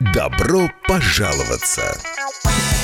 Добро пожаловаться!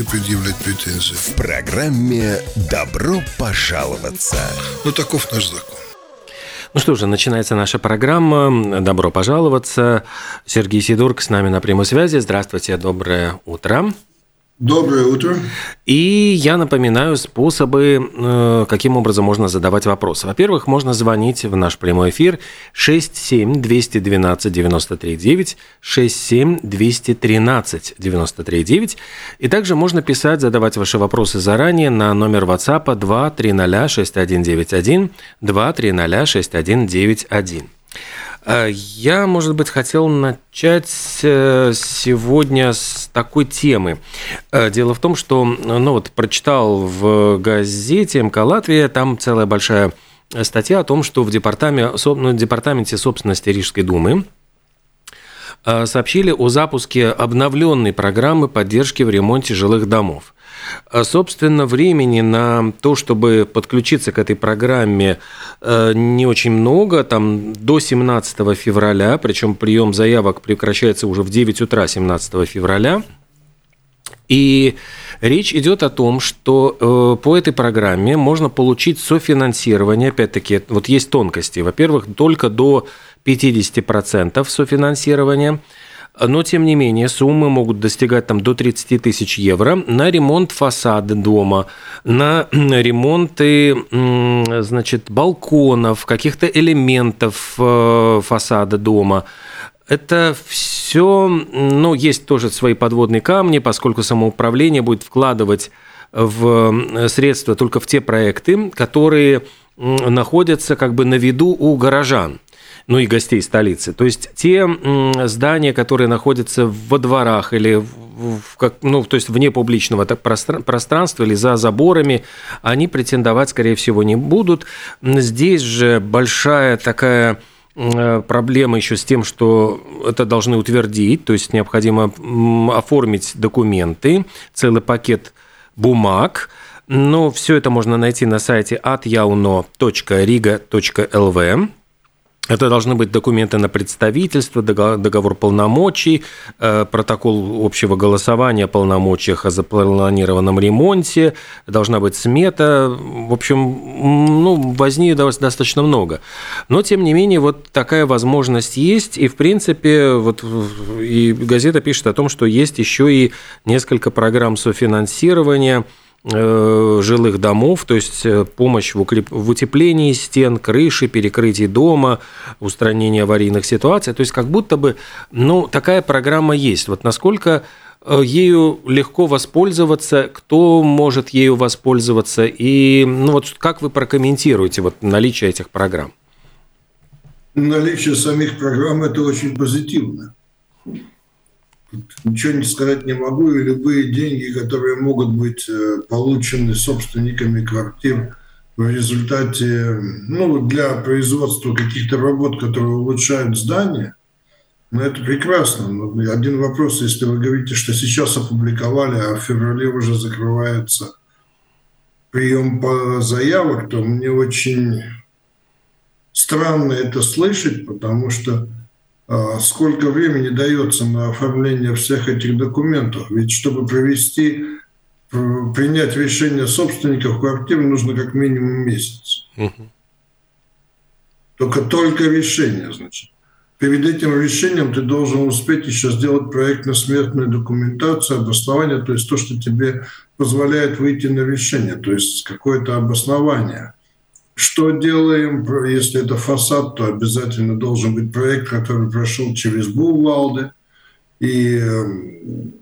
предъявлять претензии? В программе «Добро пожаловаться». Ну, таков наш закон. Ну что же, начинается наша программа. Добро пожаловаться. Сергей Сидорк с нами на прямой связи. Здравствуйте, доброе утро. Доброе утро. И я напоминаю способы, э, каким образом можно задавать вопросы. Во-первых, можно звонить в наш прямой эфир 67-212-93-9, 67-213-93-9. И также можно писать, задавать ваши вопросы заранее на номер WhatsApp 2306191, 2306191. Э, Я, может быть, хотел начать э, сегодня с такой темы. Э, Дело в том, что, ну вот, прочитал в газете МК Латвия, там целая большая статья о том, что в департаменте, ну, департаменте собственности Рижской думы э, сообщили о запуске обновленной программы поддержки в ремонте жилых домов. А, Собственно, времени на то, чтобы подключиться к этой программе, э, не очень много. Там до 17 февраля, причем прием заявок прекращается уже в 9 утра 17 февраля. И речь идет о том, что э, по этой программе можно получить софинансирование. Опять-таки, вот есть тонкости. Во-первых, только до 50% софинансирования. Но, тем не менее, суммы могут достигать там, до 30 тысяч евро на ремонт фасада дома, на ремонты значит, балконов, каких-то элементов э, фасада дома. Это все, ну, есть тоже свои подводные камни, поскольку самоуправление будет вкладывать в средства только в те проекты, которые находятся как бы на виду у горожан ну и гостей столицы. То есть те здания, которые находятся во дворах или в, как, ну, то есть вне публичного пространства или за заборами, они претендовать, скорее всего, не будут. Здесь же большая такая проблема еще с тем, что это должны утвердить, то есть необходимо оформить документы, целый пакет бумаг, но все это можно найти на сайте atyauno.riga.lv. Это должны быть документы на представительство, дого- договор полномочий, э, протокол общего голосования о полномочиях о запланированном ремонте, должна быть смета. В общем, ну, возни дос- достаточно много. Но, тем не менее, вот такая возможность есть. И, в принципе, вот и газета пишет о том, что есть еще и несколько программ софинансирования жилых домов, то есть э, помощь в укреп- в утеплении стен, крыши, перекрытии дома, устранении аварийных ситуаций. То есть как будто бы ну, такая программа есть. Вот насколько э, ею легко воспользоваться, кто может ею воспользоваться, и ну, вот как вы прокомментируете вот наличие этих программ? Наличие самих программ – это очень позитивно. Ничего не сказать не могу. И любые деньги, которые могут быть э, получены собственниками квартир в результате, ну, для производства каких-то работ, которые улучшают здание, ну, это прекрасно. Но один вопрос, если вы говорите, что сейчас опубликовали, а в феврале уже закрывается прием по заявок, то мне очень странно это слышать, потому что сколько времени дается на оформление всех этих документов. Ведь чтобы провести, пр- принять решение собственников квартир, нужно как минимум месяц. Только только решение, значит. перед этим решением ты должен успеть еще сделать проектно-смертную документацию, обоснование, то есть то, что тебе позволяет выйти на решение, то есть какое-то обоснование. Что делаем, если это фасад, то обязательно должен быть проект, который прошел через Булвалды. И эм,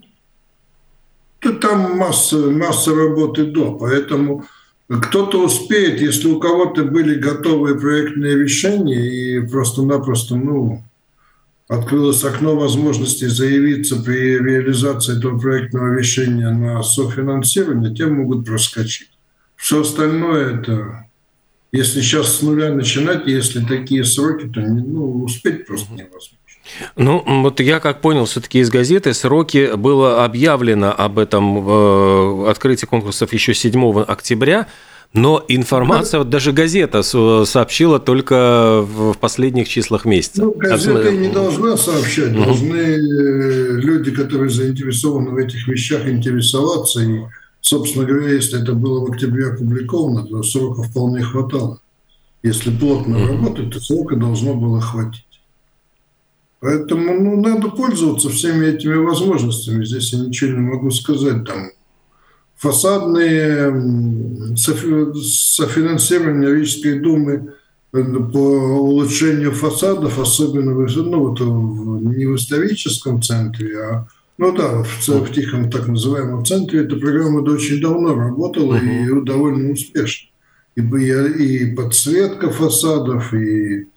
там масса, масса работы до, поэтому кто-то успеет, если у кого-то были готовые проектные решения и просто-напросто, ну, открылось окно возможностей заявиться при реализации этого проектного решения на софинансирование, те могут проскочить. Все остальное это, если сейчас с нуля начинать, если такие сроки, то ну, успеть просто невозможно. Ну, вот я как понял, все-таки из газеты сроки было объявлено об этом э, открытии конкурсов еще 7 октября. Но информация, вот даже газета сообщила только в последних числах месяца. Ну, газета не должна сообщать, должны э, люди, которые заинтересованы в этих вещах, интересоваться. И, собственно говоря, если это было в октябре опубликовано, то срока вполне хватало. Если плотно uh работать, то срока должно было хватить. Поэтому ну, надо пользоваться всеми этими возможностями. Здесь я ничего не могу сказать. Там фасадные софинансирование Рижской думы э, по улучшению фасадов, особенно ну, вот не в историческом центре, а ну да, в, в тихом так называемом центре эта программа очень давно работала uh-huh. и довольно успешно. И, и подсветка фасадов, и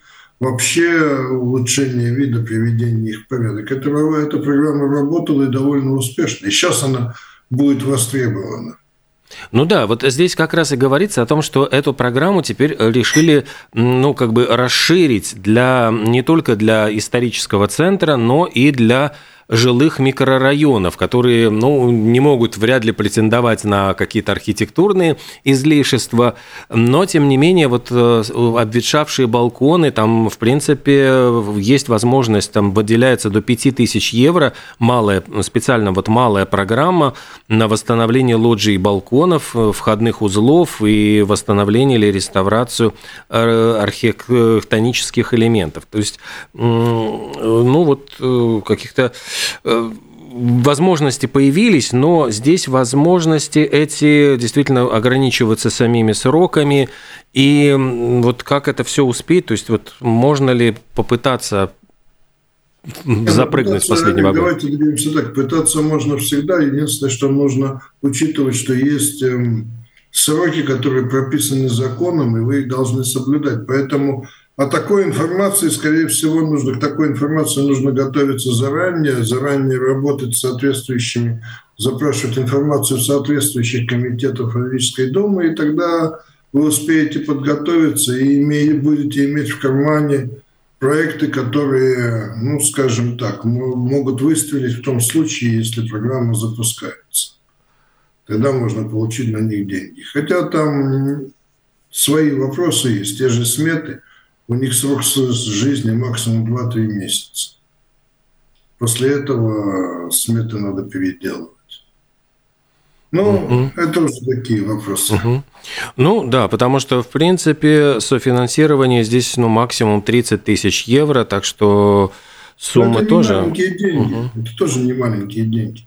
вообще улучшение вида, приведение их в порядок. Эта, эта программа работала и довольно успешно. И сейчас она будет востребована. Ну да, вот здесь как раз и говорится о том, что эту программу теперь решили, ну, как бы расширить для, не только для исторического центра, но и для жилых микрорайонов, которые ну, не могут вряд ли претендовать на какие-то архитектурные излишества, но тем не менее вот э, обветшавшие балконы, там в принципе есть возможность, там выделяется до 5000 евро, малая, специально вот малая программа на восстановление лоджий и балконов, э, входных узлов и восстановление или реставрацию э, архитектонических элементов. То есть, ну вот каких-то возможности появились, но здесь возможности эти действительно ограничиваются самими сроками. И вот как это все успеть, то есть вот можно ли попытаться запрыгнуть с последнего года? Давайте двигаемся так. Пытаться можно всегда. Единственное, что нужно учитывать, что есть эм, сроки, которые прописаны законом, и вы их должны соблюдать. Поэтому а такой информации, скорее всего, нужно, к такой информации нужно готовиться заранее, заранее работать с соответствующими, запрашивать информацию соответствующих комитетах Родительской Думы, и тогда вы успеете подготовиться и имеете, будете иметь в кармане проекты, которые, ну, скажем так, могут выстрелить в том случае, если программа запускается. Тогда можно получить на них деньги. Хотя там свои вопросы есть, те же сметы – у них срок жизни максимум 2-3 месяца. После этого сметы надо переделывать. Ну, угу. это уже такие вопросы. Угу. Ну, да, потому что, в принципе, софинансирование здесь, ну, максимум 30 тысяч евро, так что суммы это тоже... Не маленькие деньги. Угу. Это тоже не маленькие деньги.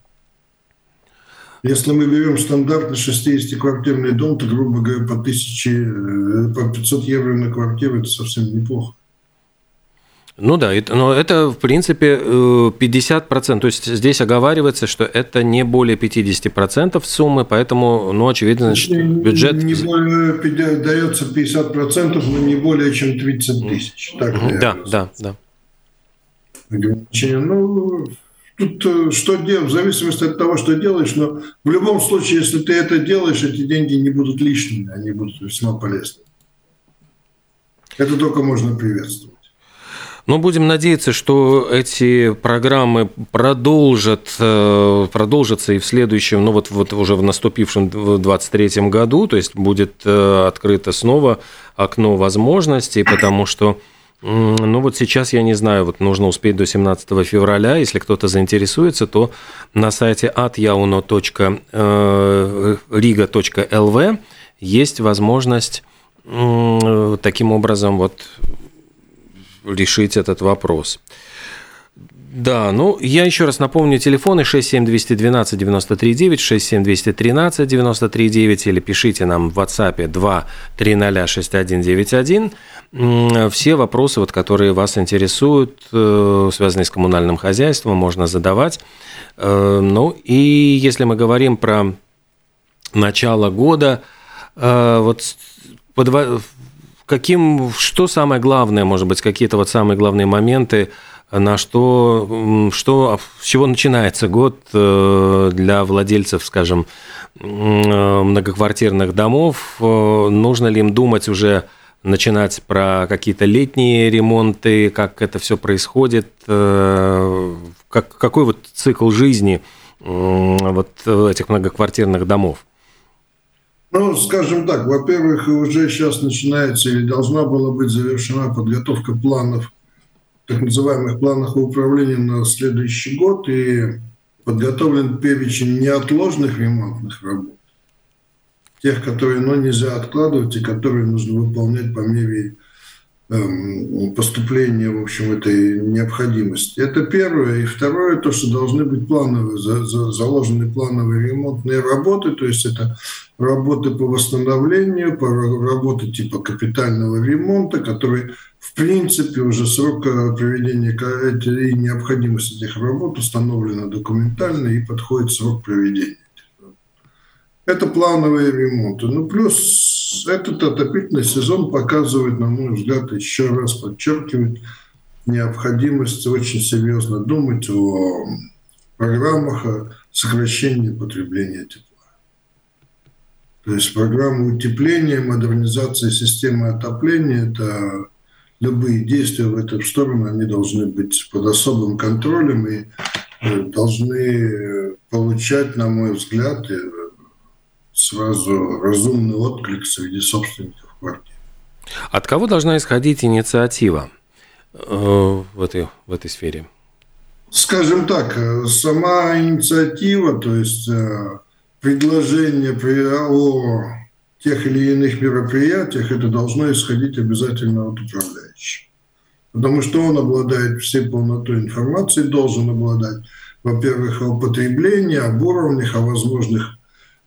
Если мы берем стандартный 60-квартирный дом, то, грубо говоря, по, 1000, э, по 500 евро на квартиру – это совсем неплохо. Ну да, но это, в принципе, 50%. То есть здесь оговаривается, что это не более 50% суммы, поэтому, ну, очевидно, значит, бюджет... Не более, дается 50%, но не более чем 30 тысяч. Так, да, да, да. Ну, Тут э, что делать, в зависимости от того, что делаешь, но в любом случае, если ты это делаешь, эти деньги не будут лишними, они будут весьма полезны. Это только можно приветствовать. Но будем надеяться, что эти программы продолжат, э, продолжатся и в следующем, ну вот, вот уже в наступившем 2023 году, то есть будет э, открыто снова окно возможностей, потому что ну вот сейчас я не знаю, вот нужно успеть до 17 февраля. Если кто-то заинтересуется, то на сайте atyauno.riga.lv э, есть возможность таким образом вот решить этот вопрос. Да, ну, я еще раз напомню, телефоны 67212 939, 67213 939 или пишите нам в WhatsApp 2306191. Все вопросы, вот, которые вас интересуют, э, связанные с коммунальным хозяйством, можно задавать. Э, ну, и если мы говорим про начало года, э, вот каким, что самое главное, может быть, какие-то вот самые главные моменты – на что, что, с чего начинается год э, для владельцев, скажем, многоквартирных домов. Э, нужно ли им думать уже начинать про какие-то летние ремонты, как это все происходит, э, как, какой вот цикл жизни вот этих многоквартирных домов? Ну, скажем так, во-первых, уже сейчас начинается или должна была быть завершена подготовка планов так называемых планах управления на следующий год и подготовлен перечень неотложных ремонтных работ, тех, которые ну, нельзя откладывать и которые нужно выполнять по мере эм, поступления, в общем, этой необходимости. Это первое. И второе, то, что должны быть плановые, за, за, заложены плановые ремонтные работы, то есть это работы по восстановлению, по работы типа капитального ремонта, которые в принципе, уже срок э, проведения и необходимость этих работ установлена документально и подходит срок проведения. Это плановые ремонты. Ну, плюс этот отопительный сезон показывает, на мой взгляд, еще раз подчеркивает необходимость очень серьезно думать о программах о сокращении потребления тепла. То есть программа утепления, модернизация системы отопления – это любые действия в эту сторону, они должны быть под особым контролем и э, должны получать, на мой взгляд, э, сразу разумный отклик среди собственников квартир. От кого должна исходить инициатива э, в этой, в этой сфере? Скажем так, сама инициатива, то есть предложение о тех или иных мероприятиях, это должно исходить обязательно от управляющего. Потому что он обладает всей полнотой информации, должен обладать, во-первых, о потреблении, об уровнях, о возможных,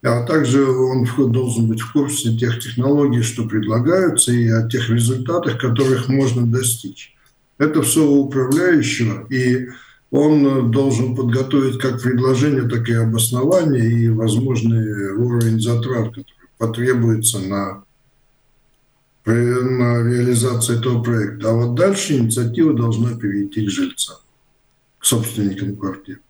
а также он должен быть в курсе тех технологий, что предлагаются, и о тех результатах, которых можно достичь. Это все у управляющего, и он должен подготовить как предложение, так и обоснование и возможный уровень затрат, который потребуется на, на реализацию этого проекта. А вот дальше инициатива должна перейти к жильцам, к собственникам квартир.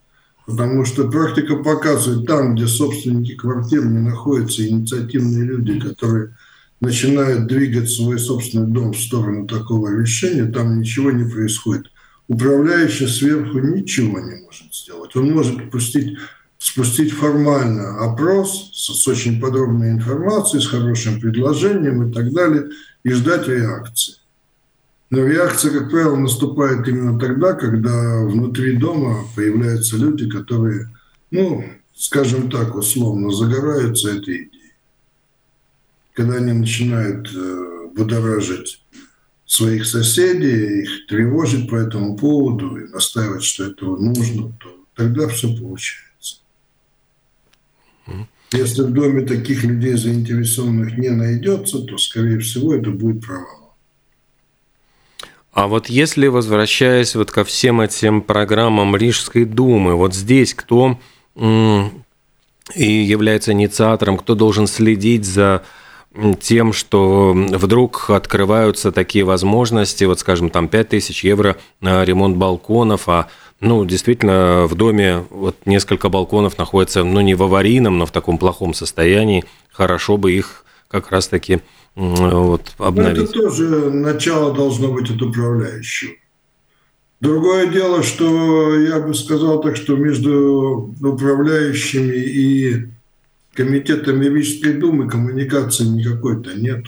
Потому что практика показывает, там, где собственники квартир не находятся, инициативные люди, которые начинают двигать свой собственный дом в сторону такого решения, там ничего не происходит. Управляющий сверху ничего не может сделать. Он может пустить спустить формально опрос с, с очень подробной информацией, с хорошим предложением и так далее, и ждать реакции. Но реакция, как правило, наступает именно тогда, когда внутри дома появляются люди, которые, ну, скажем так, условно, загораются этой идеей. Когда они начинают э, будоражить своих соседей, их тревожить по этому поводу и настаивать, что этого нужно, то тогда все получается. Если в доме таких людей заинтересованных не найдется, то, скорее всего, это будет провал. А вот если, возвращаясь вот ко всем этим программам Рижской думы, вот здесь кто и является инициатором, кто должен следить за тем, что вдруг открываются такие возможности, вот скажем, там 5000 евро на ремонт балконов, а ну, действительно, в доме вот несколько балконов находятся, ну, не в аварийном, но в таком плохом состоянии. Хорошо бы их как раз-таки вот, обновить. Это тоже начало должно быть от управляющего. Другое дело, что я бы сказал так, что между управляющими и комитетом Юридической думы коммуникации никакой-то нет.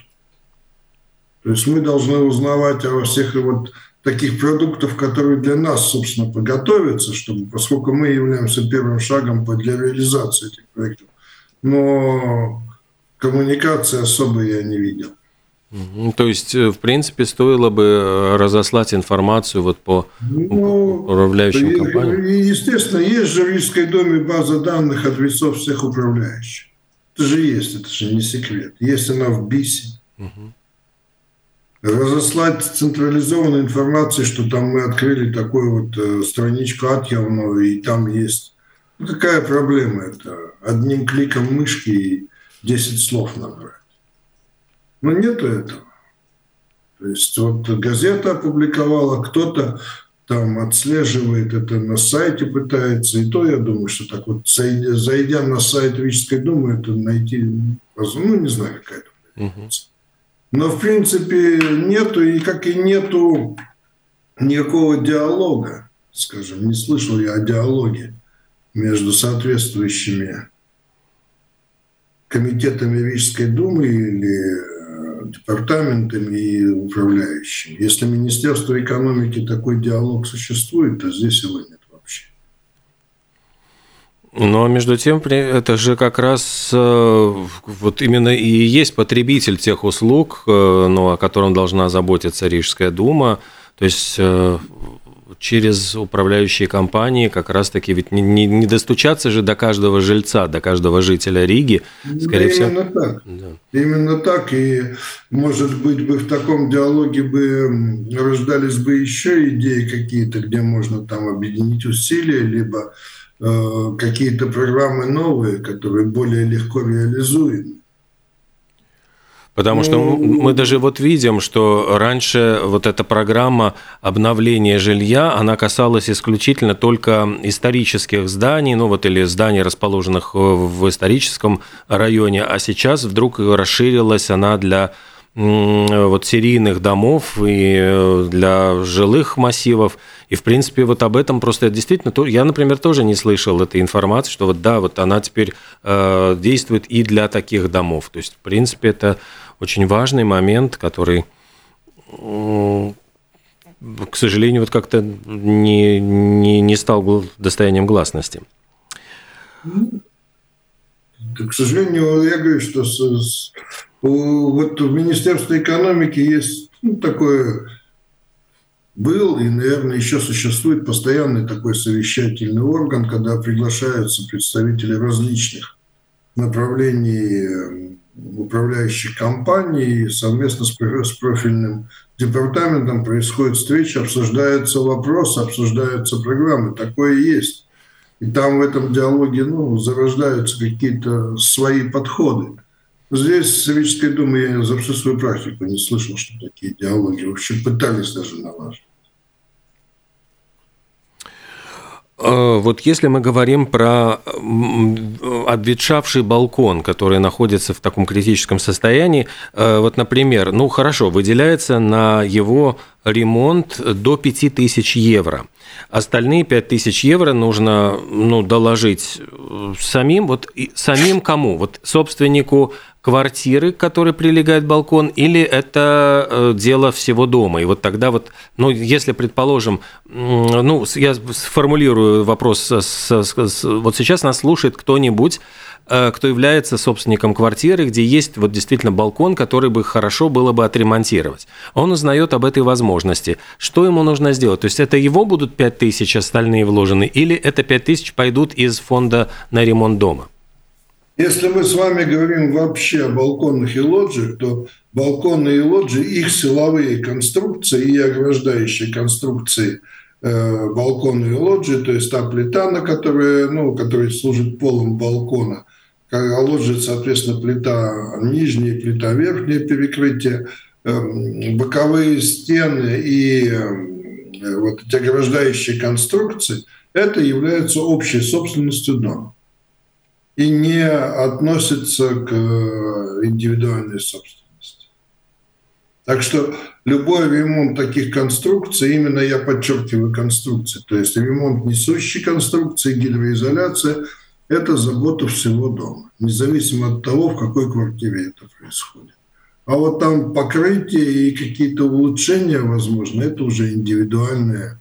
То есть мы должны узнавать о всех вот таких продуктов, которые для нас, собственно, подготовятся, чтобы, поскольку мы являемся первым шагом для реализации этих проектов. Но коммуникации особо я не видел. То есть, э, в принципе, стоило бы э, разослать информацию вот по ну, управляющим компаниям? Естественно, есть же в Рижской доме база данных адресов всех управляющих. Это же есть, это же не секрет. Есть она в БИСе. Угу. Разослать централизованную информацию, что там мы открыли такую вот э, страничку отъявную, и там есть... Ну, какая проблема это? Одним кликом мышки и 10 слов набрать. Но нету этого. То есть вот газета опубликовала, кто-то там отслеживает это на сайте, пытается. И то, я думаю, что так вот, зайдя, на сайт Рижской думы, это найти, ну, не знаю, какая-то. Угу. Но, в принципе, нету, и как и нету никакого диалога, скажем, не слышал я о диалоге между соответствующими комитетами Рижской думы или департаментами и управляющими. Если Министерство экономики такой диалог существует, то здесь его нет вообще. Но между тем, это же как раз э, вот именно и есть потребитель тех услуг, э, ну, о котором должна заботиться Рижская дума. То есть э, через управляющие компании как раз-таки ведь не, не, не достучаться же до каждого жильца, до каждого жителя Риги. Скорее да, всего. Именно так. Да. Именно так. И, может быть, бы в таком диалоге бы рождались бы еще идеи какие-то, где можно там объединить усилия, либо э, какие-то программы новые, которые более легко реализуемы. Потому что ну, мы даже вот видим, что раньше вот эта программа обновления жилья, она касалась исключительно только исторических зданий, ну вот или зданий, расположенных в историческом районе, а сейчас вдруг расширилась она для вот серийных домов и э, для жилых массивов. И, в принципе, вот об этом просто действительно... Я, например, тоже не слышал этой информации, что вот да, вот она теперь э, действует и для таких домов. То есть, в принципе, это очень важный момент, который, к сожалению, вот как-то не, не, не стал достоянием гласности. К сожалению, я говорю, что с, с, вот в Министерстве экономики есть ну, такое был и, наверное, еще существует постоянный такой совещательный орган, когда приглашаются представители различных направлений управляющих компаний совместно с профильным департаментом происходит встреча, обсуждаются вопросы, обсуждаются программы. Такое есть. И там в этом диалоге ну, зарождаются какие-то свои подходы. Здесь в Советской Думе я за всю свою практику не слышал, что такие диалоги вообще пытались даже налаживать. Э, вот если мы говорим про обветшавший балкон, который находится в таком критическом состоянии, э, вот, например, ну хорошо, выделяется на его ремонт до 5000 евро. Остальные 5000 евро нужно ну, доложить э, самим. Вот самим кому? Вот собственнику квартиры, к которой прилегает балкон, или это э, дело всего дома? И вот тогда вот, ну, если, предположим, ну, я сформулирую вопрос, с, с, с, вот сейчас нас слушает кто-нибудь, кто является собственником квартиры, где есть вот действительно балкон, который бы хорошо было бы отремонтировать. Он узнает об этой возможности. Что ему нужно сделать? То есть это его будут 5 тысяч остальные вложены, или это 5 тысяч пойдут из фонда на ремонт дома? Если мы с вами говорим вообще о балконах и лоджиях, то балконы и лоджии, их силовые конструкции и ограждающие конструкции э, балкона и лоджии, то есть та плита, на которой, ну, которая служит полом балкона, а лоджия, соответственно, плита нижняя, плита верхняя перекрытие, э, боковые стены и э, вот эти ограждающие конструкции, это является общей собственностью дома и не относится к э, индивидуальной собственности. Так что любой ремонт таких конструкций, именно я подчеркиваю конструкции, то есть ремонт несущей конструкции, гидроизоляция, это забота всего дома, независимо от того, в какой квартире это происходит. А вот там покрытие и какие-то улучшения, возможно, это уже индивидуальная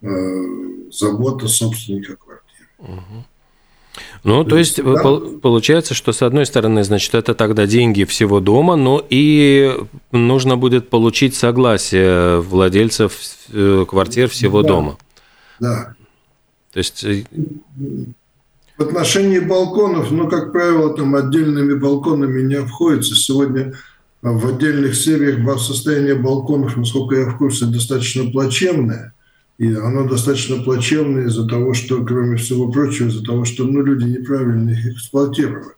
э, забота собственника квартиры. Угу. Ну, то есть да. получается, что с одной стороны, значит, это тогда деньги всего дома, но и нужно будет получить согласие владельцев э, квартир всего да. дома. Да. То есть э, в отношении балконов, ну, как правило, там отдельными балконами не обходится. Сегодня в отдельных сериях состояние балконов, насколько я в курсе, достаточно плачевное. И оно достаточно плачевное из-за того, что, кроме всего прочего, из-за того, что ну, люди неправильно их эксплуатировали.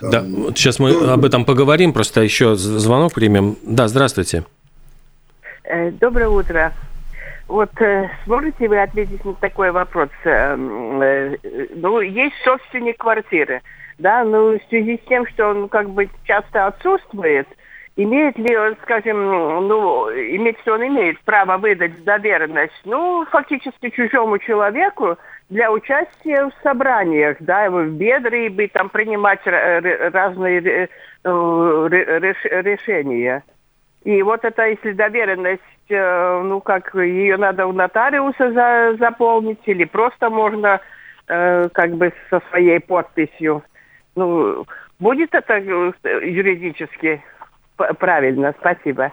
Да, вот сейчас мы об этом поговорим, просто еще звонок примем. Да, здравствуйте. Э, доброе утро. Вот э, сможете вы ответить на такой вопрос? Э, ну, есть собственник квартиры, да, но в связи с тем, что он как бы часто отсутствует, имеет ли он, скажем, ну, имеет ли он имеет право выдать доверенность, ну, фактически чужому человеку для участия в собраниях, да, в бедры, там принимать разные решения. И вот это, если доверенность, э, ну как, ее надо у нотариуса за, заполнить, или просто можно э, как бы со своей подписью. Ну, будет это э, юридически правильно? Спасибо.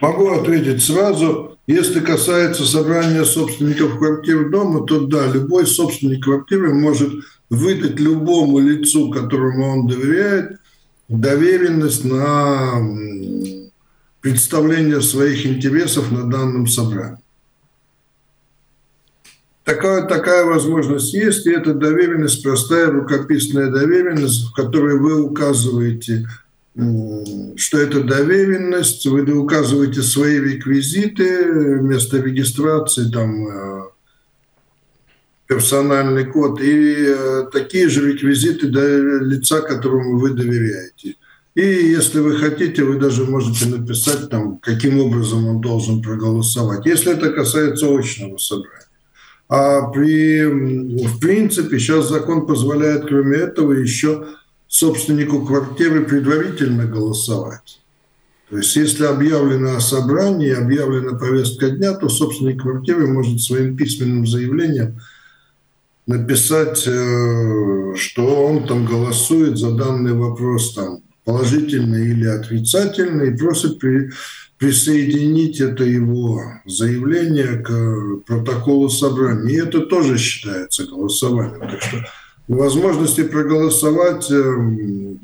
Могу ответить сразу. Если касается собрания собственников квартир дома, то да, любой собственник квартиры может выдать любому лицу, которому он доверяет, доверенность на представление своих интересов на данном собрании. Такая, такая возможность есть, и это доверенность, простая рукописная доверенность, в которой вы указываете, что это доверенность, вы указываете свои реквизиты, место регистрации, там, э, персональный код и э, такие же реквизиты лица, которому вы доверяете. И если вы хотите, вы даже можете написать там, каким образом он должен проголосовать, если это касается очного собрания. А при, в принципе, сейчас закон позволяет, кроме этого, еще собственнику квартиры предварительно голосовать. То есть, если объявлено о собрании, объявлена повестка дня, то собственник квартиры может своим письменным заявлением написать, э, что он там голосует за данный вопрос там положительный или отрицательный, и просит при, присоединить это его заявление к протоколу собрания. И это тоже считается голосованием. Так что возможности проголосовать э,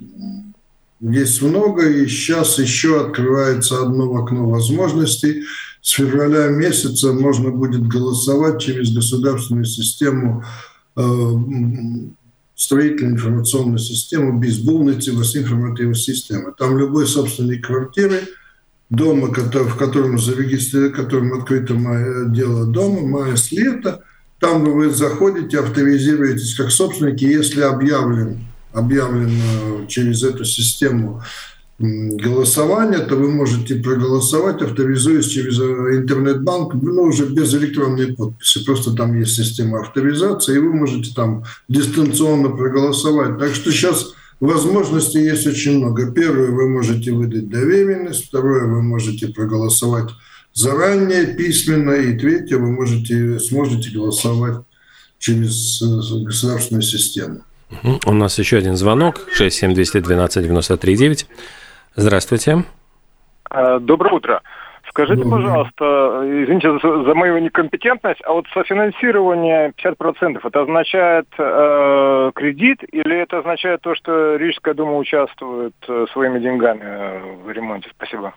есть много, и сейчас еще открывается одно окно возможностей. С февраля месяца можно будет голосовать через государственную систему Е, строительную информационную систему без с информативной системы. Там любой собственник квартиры, дома, в котором зарегистрировано, которым открыто дело дома, мая лето, там вы заходите, авторизируетесь как собственники, если объявлен, объявлено через эту систему голосования, то вы можете проголосовать, авторизуясь через э, интернет-банк, ну, уже без электронной подписи. Просто там есть система авторизации, и вы можете там дистанционно проголосовать. Так что сейчас возможностей есть очень много. Первое, вы можете выдать доверенность. Второе, вы можете проголосовать заранее, письменно. И третье, вы можете, сможете голосовать через э, государственную систему. У нас еще один звонок. 67212 93 9. Здравствуйте. А, доброе утро. Скажите, пожалуйста, извините за, за мою некомпетентность, а вот софинансирование 50% это означает э, кредит или это означает то, что Рижская дума участвует э, своими деньгами э, в ремонте? Спасибо.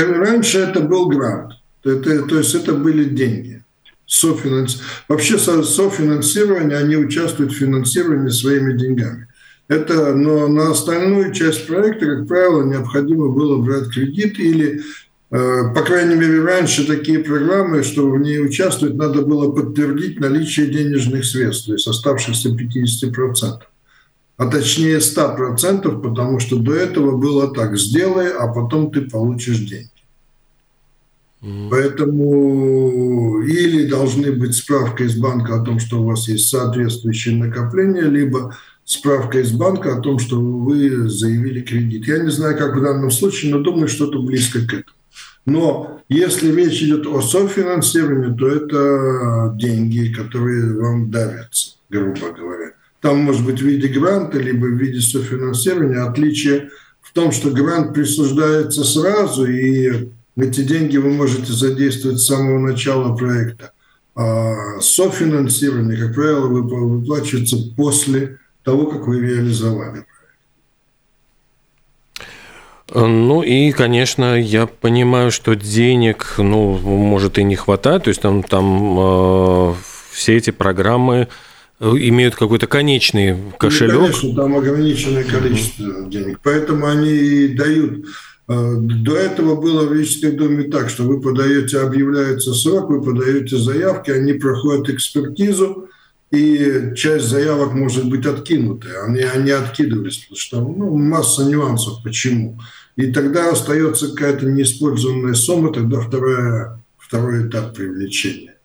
Раньше это был грант, это, то есть это были деньги. Софинанс... Вообще со, софинансирование, они участвуют в финансировании своими деньгами. Это, но на остальную часть проекта, как правило, необходимо было брать кредит или э, по крайней мере, раньше такие программы, что в ней участвовать, надо было подтвердить наличие денежных средств, то есть оставшихся 50%. А точнее 100%, потому что до этого было так, сделай, а потом ты получишь деньги. Поэтому или должны быть справка из банка о том, что у вас есть соответствующее накопление, либо справка из банка о том, что вы заявили кредит. Я не знаю, как в данном случае, но думаю, что-то близко к этому. Но если речь идет о софинансировании, то это деньги, которые вам дарятся, грубо говоря. Там может быть в виде гранта, либо в виде софинансирования. Отличие в том, что грант присуждается сразу, и эти деньги вы можете задействовать с самого начала проекта. А софинансирование, как правило, выплачивается после того, как вы реализовали ну и, конечно, я понимаю, что денег, ну, может и не хватает, то есть там, там э, все эти программы э, имеют какой-то конечный кошелек. Ну, конечно, там ограниченное количество денег, поэтому они и дают. Э, до этого было в Рижском доме так, что вы подаете, объявляется срок, вы подаете заявки, они проходят экспертизу, и часть заявок может быть откинуты. Они, они откидывались, потому что ну, масса нюансов, почему. И тогда остается какая-то неиспользованная сумма, тогда вторая, второй этап привлечения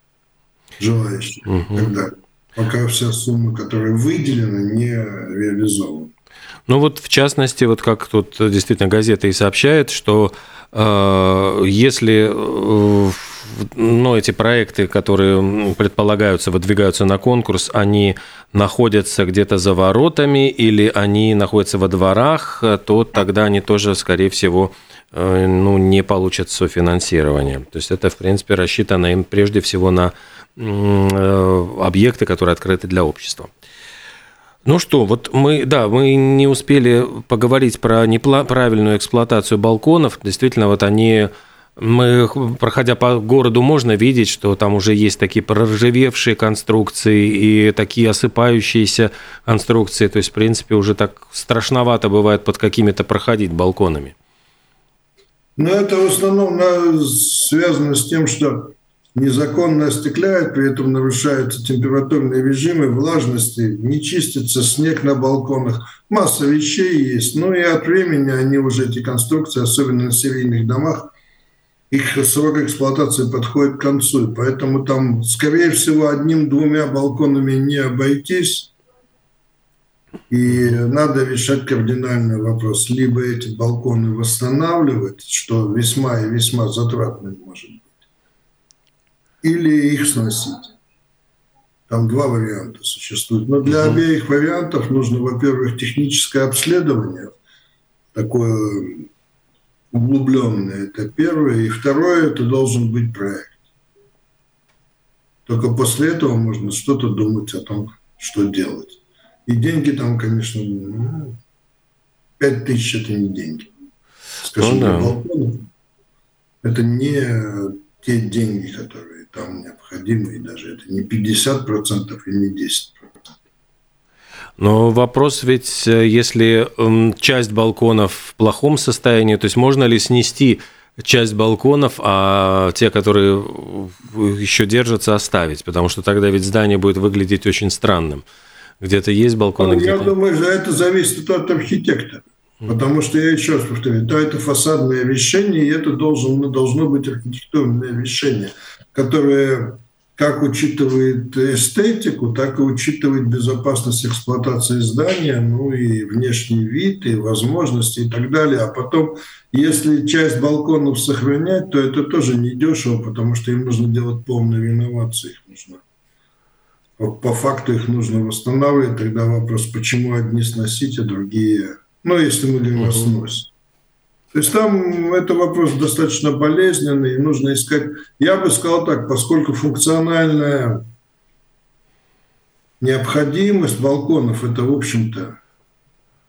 желающих. Угу. Тогда, пока вся сумма, которая выделена, не реализована. Ну вот в частности, вот как тут действительно газета и сообщает, что э, если э, ну, эти проекты, которые предполагаются, выдвигаются на конкурс, они находятся где-то за воротами или они находятся во дворах, то тогда они тоже, скорее всего, э, ну, не получат софинансирование. То есть это, в принципе, рассчитано им прежде всего на объекты, которые открыты для общества. Ну что, вот мы, да, мы не успели поговорить про неправильную эксплуатацию балконов. Действительно, вот они мы, проходя по городу, можно видеть, что там уже есть такие проржавевшие конструкции и такие осыпающиеся конструкции. То есть, в принципе, уже так страшновато бывает под какими-то проходить балконами. Но это в основном связано с тем, что незаконно остекляют, при этом нарушаются температурные режимы, влажности, не чистится снег на балконах. Масса вещей есть. Ну и от времени они уже, эти конструкции, особенно на серийных домах, их срок эксплуатации подходит к концу, поэтому там, скорее всего, одним-двумя балконами не обойтись, и надо решать кардинальный вопрос. Либо эти балконы восстанавливать, что весьма и весьма затратно может или их сносить. Там два варианта существуют. Но для обеих вариантов нужно, во-первых, техническое обследование, такое углубленное. Это первое. И второе, это должен быть проект. Только после этого можно что-то думать о том, что делать. И деньги там, конечно, ну, 5 тысяч – это не деньги. Скажем, ну, да. балконов это не те деньги, которые там необходимы, и даже это не 50% и не 10%. Но вопрос ведь, э, если часть балконов в плохом состоянии, то есть можно ли снести часть балконов, а те, которые еще держатся, оставить? Потому что тогда ведь здание будет выглядеть очень странным. Где-то есть балконы, ну, где-то... Я думаю, что это зависит от архитектора. Потому что, я еще раз повторю, да, это фасадное решение, и это должен, должно быть архитектурное решение, которое как учитывает эстетику, так и учитывает безопасность эксплуатации здания, ну и внешний вид, и возможности и так далее. А потом, если часть балконов сохранять, то это тоже недешево, потому что им нужно делать полную реновацию. Их нужно по, по факту их нужно восстанавливать. Тогда вопрос, почему одни сносить, а другие... Ну, если мы говорим о сносе. То есть там это вопрос достаточно болезненный, нужно искать. Я бы сказал так, поскольку функциональная необходимость балконов это, в общем-то,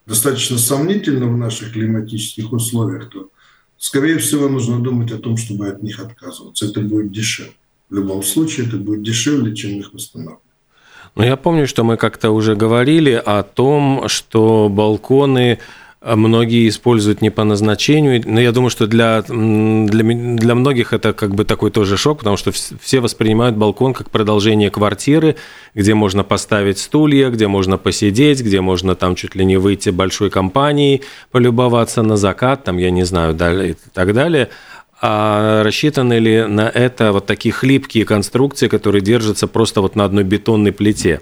достаточно сомнительно в наших климатических условиях, то, скорее всего, нужно думать о том, чтобы от них отказываться. Это будет дешевле. В любом случае, это будет дешевле, чем их восстанавливать. Но я помню, что мы как-то уже говорили о том, что балконы многие используют не по назначению. Но я думаю, что для, для, для многих это как бы такой тоже шок, потому что все воспринимают балкон как продолжение квартиры, где можно поставить стулья, где можно посидеть, где можно там чуть ли не выйти большой компанией, полюбоваться на закат, там, я не знаю, далее, и так далее. А рассчитаны ли на это вот такие хлипкие конструкции, которые держатся просто вот на одной бетонной плите?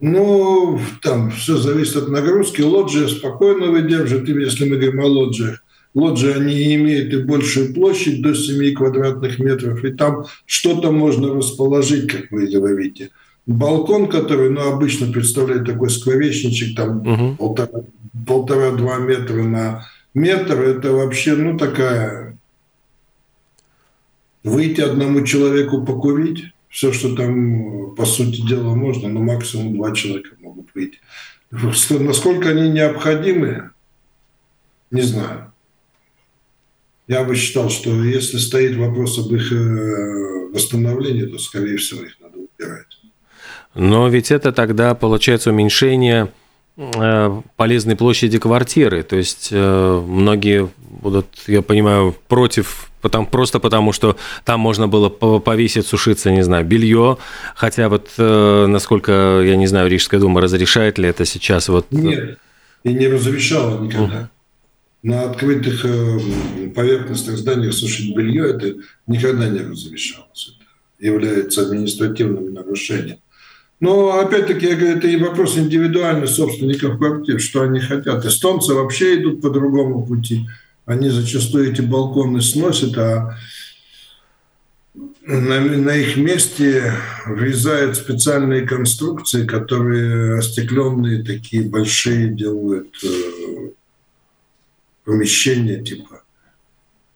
Ну, там все зависит от нагрузки. Лоджия спокойно выдержит, если мы говорим о лоджиях. лоджии, они имеют и большую площадь до 7 квадратных метров, и там что-то можно расположить, как вы говорите. Балкон, который ну, обычно представляет такой скворечничек, там угу. полтора, полтора-два метра на метр, это вообще, ну, такая... Выйти одному человеку покурить, все, что там, по сути дела, можно, но максимум два человека могут выйти. Насколько они необходимы, не знаю. Я бы считал, что если стоит вопрос об их э, восстановлении, то, скорее всего, их надо убирать. Но ведь это тогда получается уменьшение полезной площади квартиры. То есть э, многие будут, я понимаю, против Потому, просто потому, что там можно было повесить, сушиться, не знаю, белье. Хотя вот, э, насколько, я не знаю, Рижская дума разрешает ли это сейчас? Вот... Нет, и не разрешала никогда. Uh-huh. На открытых поверхностных зданиях сушить белье это никогда не разрешалось. Это является административным нарушением. Но, опять-таки, я говорю, это и вопрос индивидуальных собственников квартир, что они хотят. Эстонцы вообще идут по другому пути. Они зачастую эти балконы сносят, а на, на их месте врезают специальные конструкции, которые остекленные, такие большие делают э, помещения, типа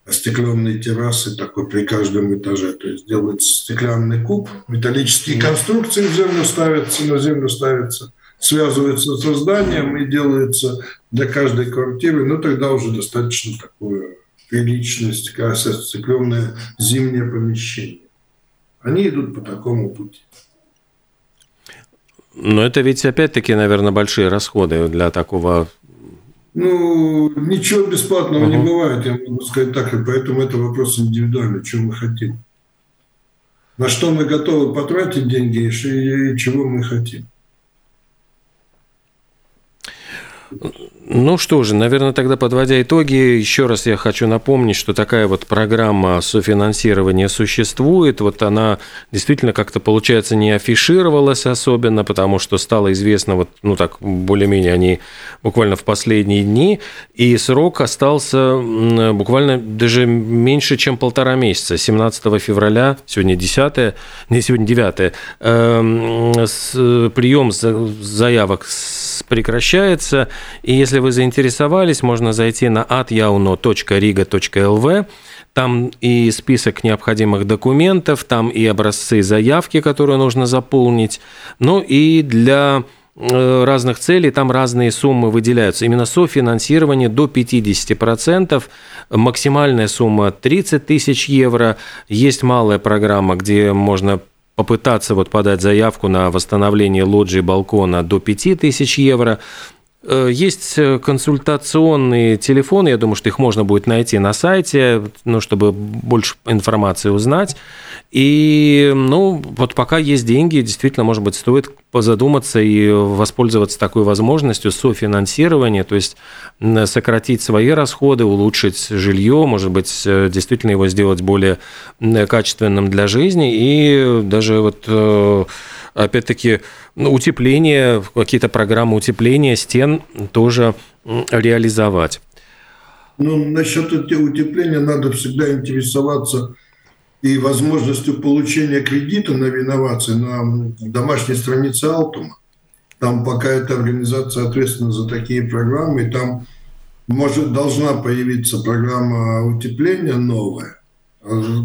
остекленные террасы такой при каждом этаже. То есть делается стеклянный куб, металлические конструкции в землю ставятся, на землю ставятся, связываются со зданием и делаются для каждой квартиры. Ну, тогда уже достаточно такое приличность, остекленное зимнее помещение. Они идут по такому пути. Но это ведь опять-таки, наверное, большие расходы для такого ну, ничего бесплатного uh-huh. не бывает, я могу сказать так, и поэтому это вопрос индивидуальный, что мы хотим. На что мы готовы потратить деньги и чего мы хотим. Ну что же, наверное, тогда подводя итоги, еще раз я хочу напомнить, что такая вот программа софинансирования существует. Вот она действительно как-то, получается, не афишировалась особенно, потому что стало известно, вот, ну так, более-менее они буквально в последние дни, и срок остался буквально даже меньше, чем полтора месяца. 17 февраля, сегодня 10, не сегодня 9, эм, прием заявок прекращается, и если вы заинтересовались, можно зайти на atyauno.riga.lv, там и список необходимых документов, там и образцы заявки, которые нужно заполнить. Ну и для э, разных целей, там разные суммы выделяются. Именно софинансирование до 50%, максимальная сумма 30 тысяч евро. Есть малая программа, где можно попытаться вот подать заявку на восстановление лоджии балкона до 5000 евро. Э, есть э, консультационные телефоны, я думаю, что их можно будет найти на сайте, ну, чтобы больше информации узнать. И, ну, вот пока есть деньги, действительно, может быть, стоит позадуматься и воспользоваться такой возможностью софинансирования, то есть сократить свои расходы, улучшить жилье, может быть, э, действительно его сделать более качественным для жизни и даже вот опять-таки, ну, утепление, какие-то программы утепления стен тоже реализовать. Ну, насчет утепления надо всегда интересоваться и возможностью получения кредита на реновацию на домашней странице Алтума. Там пока эта организация ответственна за такие программы, и там может, должна появиться программа утепления новая,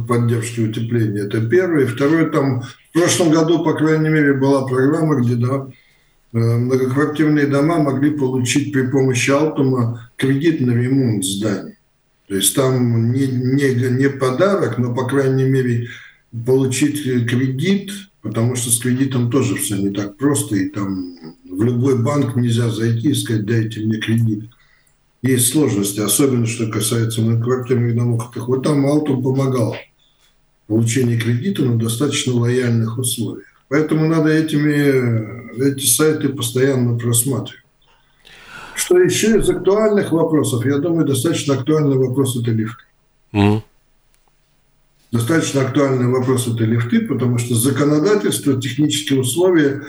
поддержки утепления. Это первое. Второе, там в прошлом году, по крайней мере, была программа, где да, э, многоквартирные дома могли получить при помощи Алтума кредит на ремонт зданий. То есть там не, не, не подарок, но, по крайней мере, получить кредит, потому что с кредитом тоже все не так просто, и там в любой банк нельзя зайти и сказать, дайте мне кредит. Есть сложности, особенно что касается многоквартирных домов. Так вот там Алтум помогал получения кредита на достаточно лояльных условиях. Поэтому надо этими, эти сайты постоянно просматривать. Что еще из актуальных вопросов? Я думаю, достаточно актуальный вопрос – это лифты. Mm. Достаточно актуальный вопрос – это лифты, потому что законодательство, технические условия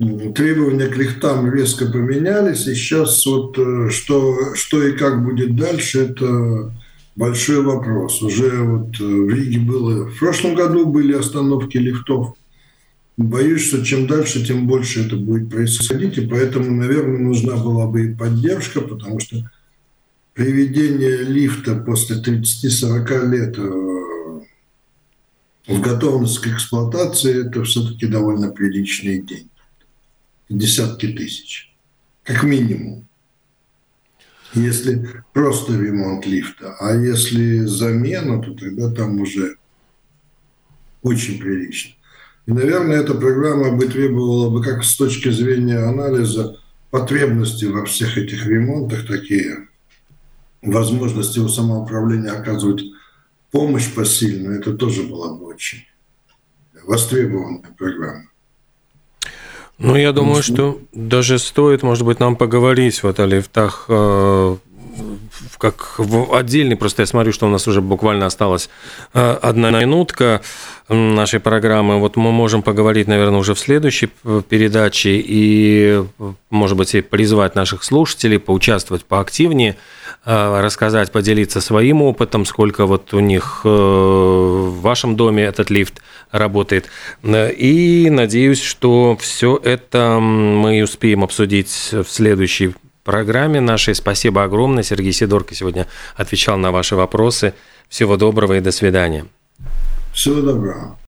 требования к лифтам резко поменялись, и сейчас вот э, что, что и как будет дальше, это большой вопрос. Уже вот э, в Риге было, в прошлом году были остановки лифтов. Боюсь, что чем дальше, тем больше это будет происходить, и поэтому, наверное, нужна была бы и поддержка, потому что приведение лифта после 30-40 лет э, в готовность к эксплуатации – это все-таки довольно приличные деньги десятки тысяч, как минимум. Если просто ремонт лифта, а если замена, то тогда там уже очень прилично. И, наверное, эта программа бы требовала бы, как с точки зрения анализа потребности во всех этих ремонтах, такие возможности у самоуправления оказывать помощь посильную, это тоже была бы очень востребованная программа. Ну, я думаю, что даже стоит, может быть, нам поговорить вот о лифтах э, как в отдельный, просто я смотрю, что у нас уже буквально осталась э, одна минутка нашей программы. Вот мы можем поговорить, наверное, уже в следующей э, передаче и, может быть, и призвать наших слушателей поучаствовать поактивнее, рассказать, поделиться своим опытом, сколько вот у них в вашем доме этот лифт работает. И надеюсь, что все это мы успеем обсудить в следующей программе нашей. Спасибо огромное. Сергей Сидорко сегодня отвечал на ваши вопросы. Всего доброго и до свидания. Всего доброго.